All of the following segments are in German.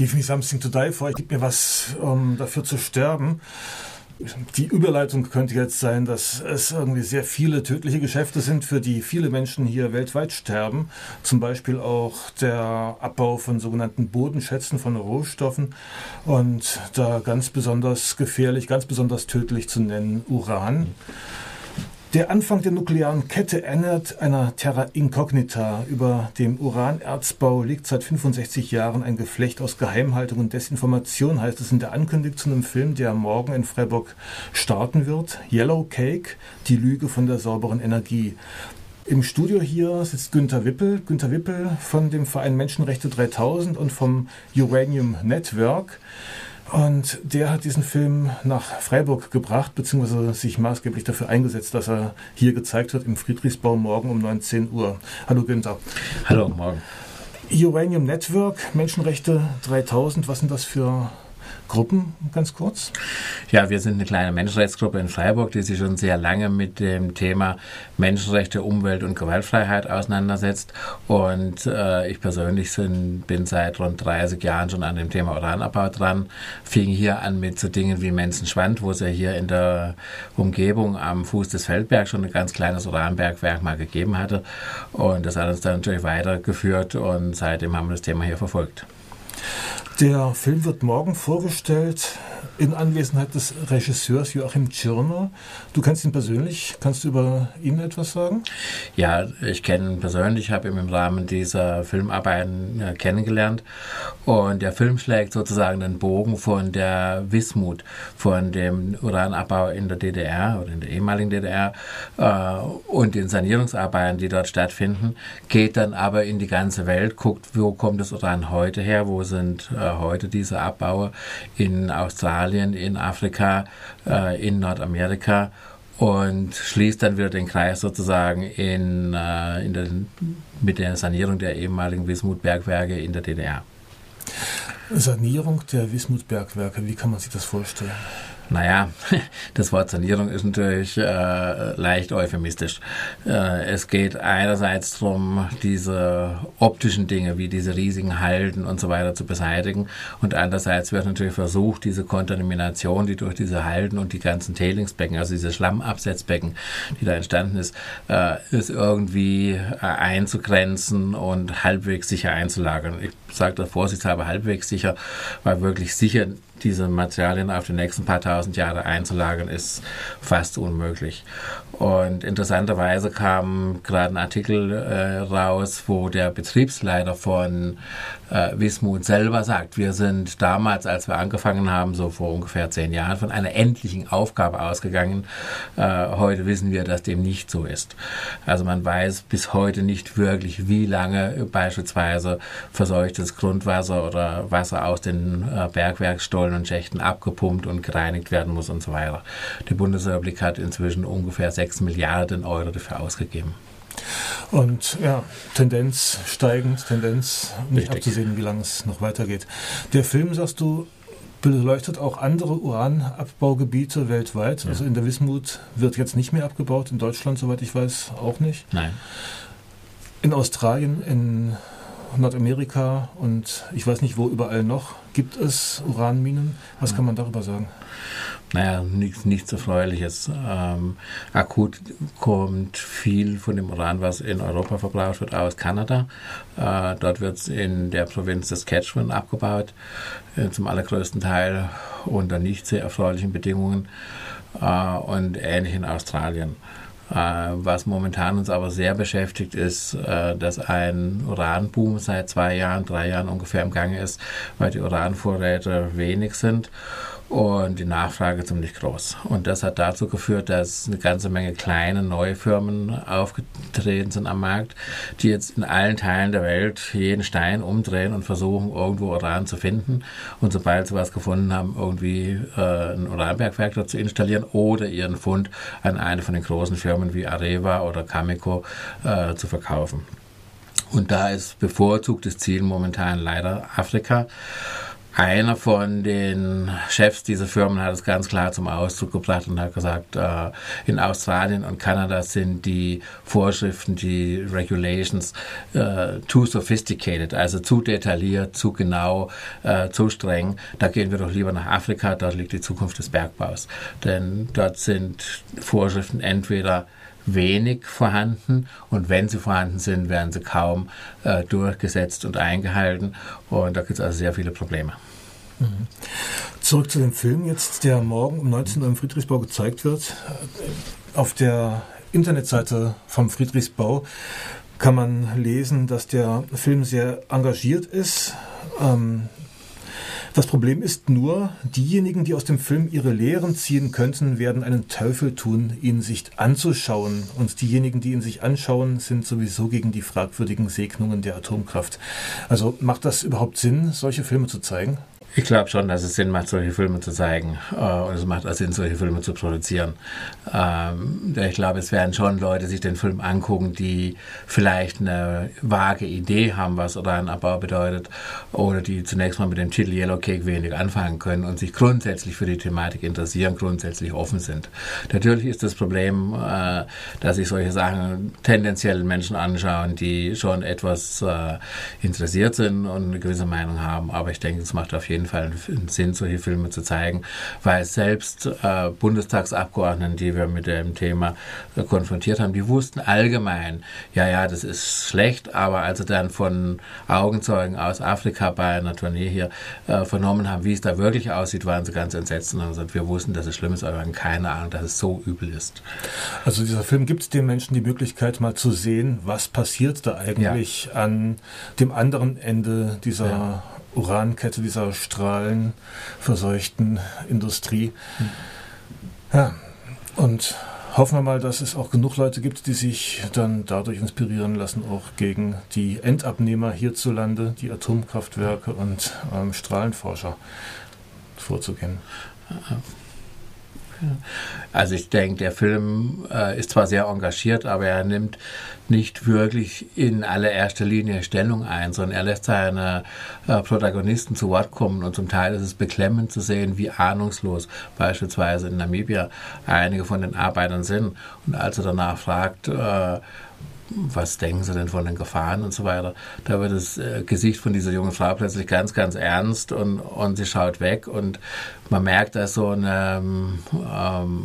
Give me something to die for. Gib mir was, um dafür zu sterben. Die Überleitung könnte jetzt sein, dass es irgendwie sehr viele tödliche Geschäfte sind, für die viele Menschen hier weltweit sterben. Zum Beispiel auch der Abbau von sogenannten Bodenschätzen von Rohstoffen und da ganz besonders gefährlich, ganz besonders tödlich zu nennen Uran. Der Anfang der nuklearen Kette ändert einer Terra Incognita. Über dem Uranerzbau liegt seit 65 Jahren ein Geflecht aus Geheimhaltung und Desinformation, heißt es in der Ankündigung zu einem Film, der morgen in Freiburg starten wird. Yellow Cake, die Lüge von der sauberen Energie. Im Studio hier sitzt Günter Wippel. Günter Wippel von dem Verein Menschenrechte 3000 und vom Uranium Network. Und der hat diesen Film nach Freiburg gebracht, beziehungsweise sich maßgeblich dafür eingesetzt, dass er hier gezeigt wird im Friedrichsbau morgen um 19 Uhr. Hallo Günther. Hallo, morgen. Uranium Network, Menschenrechte 3000, was sind das für Gruppen, ganz kurz? Ja, wir sind eine kleine Menschenrechtsgruppe in Freiburg, die sich schon sehr lange mit dem Thema Menschenrechte, Umwelt und Gewaltfreiheit auseinandersetzt. Und äh, ich persönlich sind, bin seit rund 30 Jahren schon an dem Thema Uranabbau dran. Fing hier an mit so Dingen wie Menzenschwand, wo es ja hier in der Umgebung am Fuß des Feldbergs schon ein ganz kleines Uranbergwerk mal gegeben hatte. Und das hat uns dann natürlich weitergeführt und seitdem haben wir das Thema hier verfolgt. Der Film wird morgen vorgestellt in Anwesenheit des Regisseurs Joachim Tschirner. Du kennst ihn persönlich. Kannst du über ihn etwas sagen? Ja, ich kenne ihn persönlich, habe ihn im Rahmen dieser Filmarbeiten äh, kennengelernt. Und der Film schlägt sozusagen den Bogen von der Wismut, von dem Uranabbau in der DDR oder in der ehemaligen DDR äh, und den Sanierungsarbeiten, die dort stattfinden, geht dann aber in die ganze Welt, guckt, wo kommt das Uran heute her, wo sind äh, heute diese Abbaue in Australien, in Afrika, äh, in Nordamerika und schließt dann wieder den Kreis sozusagen in, äh, in den, mit der Sanierung der ehemaligen Wismut-Bergwerke in der DDR. Sanierung der Wismut-Bergwerke, wie kann man sich das vorstellen? Naja, das Wort Sanierung ist natürlich äh, leicht euphemistisch. Äh, es geht einerseits darum, diese optischen Dinge wie diese riesigen Halden und so weiter zu beseitigen und andererseits wird natürlich versucht, diese Kontamination, die durch diese Halden und die ganzen Tailingsbecken, also diese Schlammabsetzbecken, die da entstanden ist, äh, ist irgendwie äh, einzugrenzen und halbwegs sicher einzulagern. Ich sage das vorsichtshalber halbwegs sicher, weil wirklich sicher diese Materialien auf die nächsten paar tausend Jahre einzulagern, ist fast unmöglich. Und interessanterweise kam gerade ein Artikel äh, raus, wo der Betriebsleiter von äh, Wismut selber sagt, wir sind damals, als wir angefangen haben, so vor ungefähr zehn Jahren, von einer endlichen Aufgabe ausgegangen. Äh, heute wissen wir, dass dem nicht so ist. Also man weiß bis heute nicht wirklich, wie lange beispielsweise verseuchtes Grundwasser oder Wasser aus den äh, Bergwerksstollen und Schächten abgepumpt und gereinigt werden muss und so weiter. Die Bundesrepublik hat inzwischen ungefähr sechs 6 Milliarden Euro dafür ausgegeben. Und ja, Tendenz steigend, Tendenz nicht Richtig. abzusehen, wie lange es noch weitergeht. Der Film, sagst du, beleuchtet auch andere Uranabbaugebiete weltweit. Ja. Also in der Wismut wird jetzt nicht mehr abgebaut, in Deutschland, soweit ich weiß, auch nicht. Nein. In Australien, in Nordamerika und ich weiß nicht wo überall noch gibt es Uranminen. Was kann man darüber sagen? Naja, nichts, nichts Erfreuliches. Ähm, akut kommt viel von dem Uran, was in Europa verbraucht wird, aus Kanada. Äh, dort wird es in der Provinz Saskatchewan abgebaut, äh, zum allergrößten Teil unter nicht sehr erfreulichen Bedingungen äh, und ähnlich in Australien. Äh, was momentan uns aber sehr beschäftigt, ist, äh, dass ein Uranboom seit zwei Jahren, drei Jahren ungefähr im Gange ist, weil die Uranvorräte wenig sind und die Nachfrage ziemlich groß. Und das hat dazu geführt, dass eine ganze Menge kleine neue Firmen aufgetreten sind am Markt, die jetzt in allen Teilen der Welt jeden Stein umdrehen und versuchen, irgendwo Uran zu finden. Und sobald sie was gefunden haben, irgendwie äh, ein Uranbergwerk dort zu installieren oder ihren Fund an eine von den großen Firmen wie Areva oder Cameco äh, zu verkaufen. Und da ist bevorzugtes Ziel momentan leider Afrika. Einer von den Chefs dieser Firmen hat es ganz klar zum Ausdruck gebracht und hat gesagt, äh, in Australien und Kanada sind die Vorschriften, die Regulations äh, too sophisticated, also zu detailliert, zu genau, äh, zu streng. Da gehen wir doch lieber nach Afrika, dort liegt die Zukunft des Bergbaus. Denn dort sind Vorschriften entweder wenig vorhanden und wenn sie vorhanden sind, werden sie kaum äh, durchgesetzt und eingehalten und da gibt es also sehr viele Probleme. Mhm. Zurück zu dem Film jetzt, der morgen um 19 Uhr im Friedrichsbau gezeigt wird. Auf der Internetseite vom Friedrichsbau kann man lesen, dass der Film sehr engagiert ist. Ähm, das Problem ist nur, diejenigen, die aus dem Film ihre Lehren ziehen könnten, werden einen Teufel tun, ihn sich anzuschauen. Und diejenigen, die ihn sich anschauen, sind sowieso gegen die fragwürdigen Segnungen der Atomkraft. Also macht das überhaupt Sinn, solche Filme zu zeigen? Ich glaube schon, dass es Sinn macht, solche Filme zu zeigen äh, und es macht auch Sinn, solche Filme zu produzieren. Ähm, ich glaube, es werden schon Leute sich den Film angucken, die vielleicht eine vage Idee haben, was Uranabbau bedeutet oder die zunächst mal mit dem Titel Yellow Cake wenig anfangen können und sich grundsätzlich für die Thematik interessieren, grundsätzlich offen sind. Natürlich ist das Problem, äh, dass sich solche Sachen tendenziell Menschen anschauen, die schon etwas äh, interessiert sind und eine gewisse Meinung haben, aber ich denke, es macht auf jeden jeden Fall einen Sinn, solche Filme zu zeigen, weil selbst äh, Bundestagsabgeordneten, die wir mit dem Thema äh, konfrontiert haben, die wussten allgemein, ja, ja, das ist schlecht, aber als sie dann von Augenzeugen aus Afrika bei einer Tournee hier äh, vernommen haben, wie es da wirklich aussieht, waren sie ganz entsetzt und haben gesagt, wir wussten, dass es schlimm ist, aber wir haben keine Ahnung, dass es so übel ist. Also dieser Film gibt den Menschen die Möglichkeit, mal zu sehen, was passiert da eigentlich ja. an dem anderen Ende dieser ja. Urankette, dieser strahlenverseuchten Industrie. Ja, und hoffen wir mal, dass es auch genug Leute gibt, die sich dann dadurch inspirieren lassen, auch gegen die Endabnehmer hierzulande, die Atomkraftwerke und ähm, Strahlenforscher vorzugehen. Also ich denke, der Film äh, ist zwar sehr engagiert, aber er nimmt nicht wirklich in allererster Linie Stellung ein, sondern er lässt seine äh, Protagonisten zu Wort kommen und zum Teil ist es beklemmend zu sehen, wie ahnungslos beispielsweise in Namibia einige von den Arbeitern sind. Und als er danach fragt, äh, was denken Sie denn von den Gefahren und so weiter. Da wird das äh, Gesicht von dieser jungen Frau plötzlich ganz, ganz ernst und, und sie schaut weg und man merkt da so eine ähm,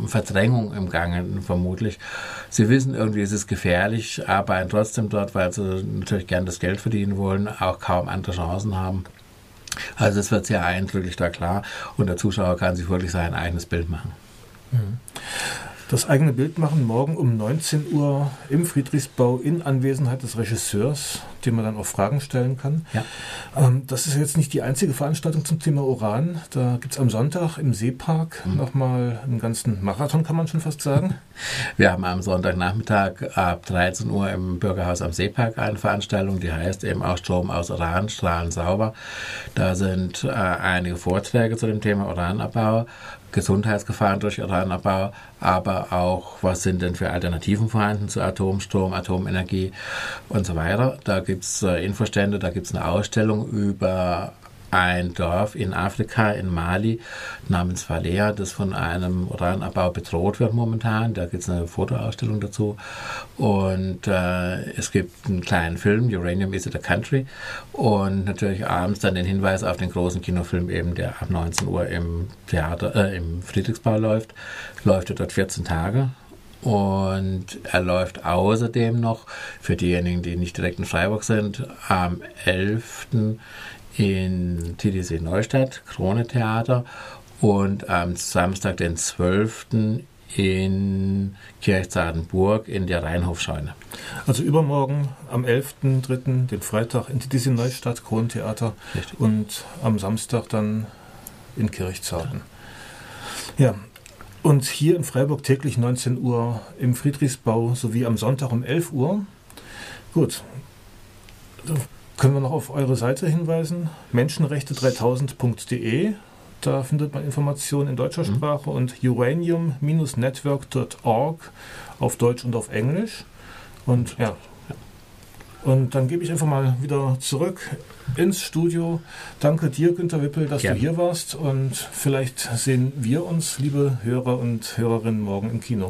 Verdrängung im Gange vermutlich. Sie wissen irgendwie, es ist gefährlich, arbeiten trotzdem dort, weil sie natürlich gern das Geld verdienen wollen, auch kaum andere Chancen haben. Also es wird sehr eindrücklich da klar und der Zuschauer kann sich wirklich sein eigenes Bild machen. Mhm das eigene Bild machen morgen um 19 Uhr im Friedrichsbau in Anwesenheit des Regisseurs, dem man dann auch Fragen stellen kann. Ja. Ähm, das ist jetzt nicht die einzige Veranstaltung zum Thema Uran. Da gibt es am Sonntag im Seepark mhm. nochmal einen ganzen Marathon, kann man schon fast sagen. Wir haben am Sonntagnachmittag ab 13 Uhr im Bürgerhaus am Seepark eine Veranstaltung, die heißt eben auch Strom aus Uran, Strahlen sauber. Da sind äh, einige Vorträge zu dem Thema Uranabbau Gesundheitsgefahren durch Uranabbau, aber auch, was sind denn für Alternativen vorhanden zu Atomstrom, Atomenergie und so weiter. Da gibt es äh, Infostände, da gibt es eine Ausstellung über ein Dorf in Afrika, in Mali, namens Valea, das von einem Uranabbau bedroht wird momentan. Da gibt es eine Fotoausstellung dazu. Und äh, es gibt einen kleinen Film, Uranium is it a Country. Und natürlich abends dann den Hinweis auf den großen Kinofilm, eben der ab 19 Uhr im Theater, äh, im Friedrichsbau läuft. Läuft er dort 14 Tage. Und er läuft außerdem noch für diejenigen, die nicht direkt in Freiburg sind, am 11 in TDC Neustadt, Krone Theater und am Samstag, den 12. in Kirchzartenburg in der Rheinhofscheune. Also übermorgen am 11.3., den Freitag in TDC Neustadt, Kronentheater und am Samstag dann in Kirchzarten. Ja. ja, und hier in Freiburg täglich 19 Uhr im Friedrichsbau sowie am Sonntag um 11 Uhr. Gut, können wir noch auf eure Seite hinweisen? Menschenrechte3000.de. Da findet man Informationen in deutscher mhm. Sprache und uranium-network.org auf Deutsch und auf Englisch. Und ja, Und dann gebe ich einfach mal wieder zurück ins Studio. Danke dir, Günter Wippel, dass Gerne. du hier warst. Und vielleicht sehen wir uns, liebe Hörer und Hörerinnen, morgen im Kino.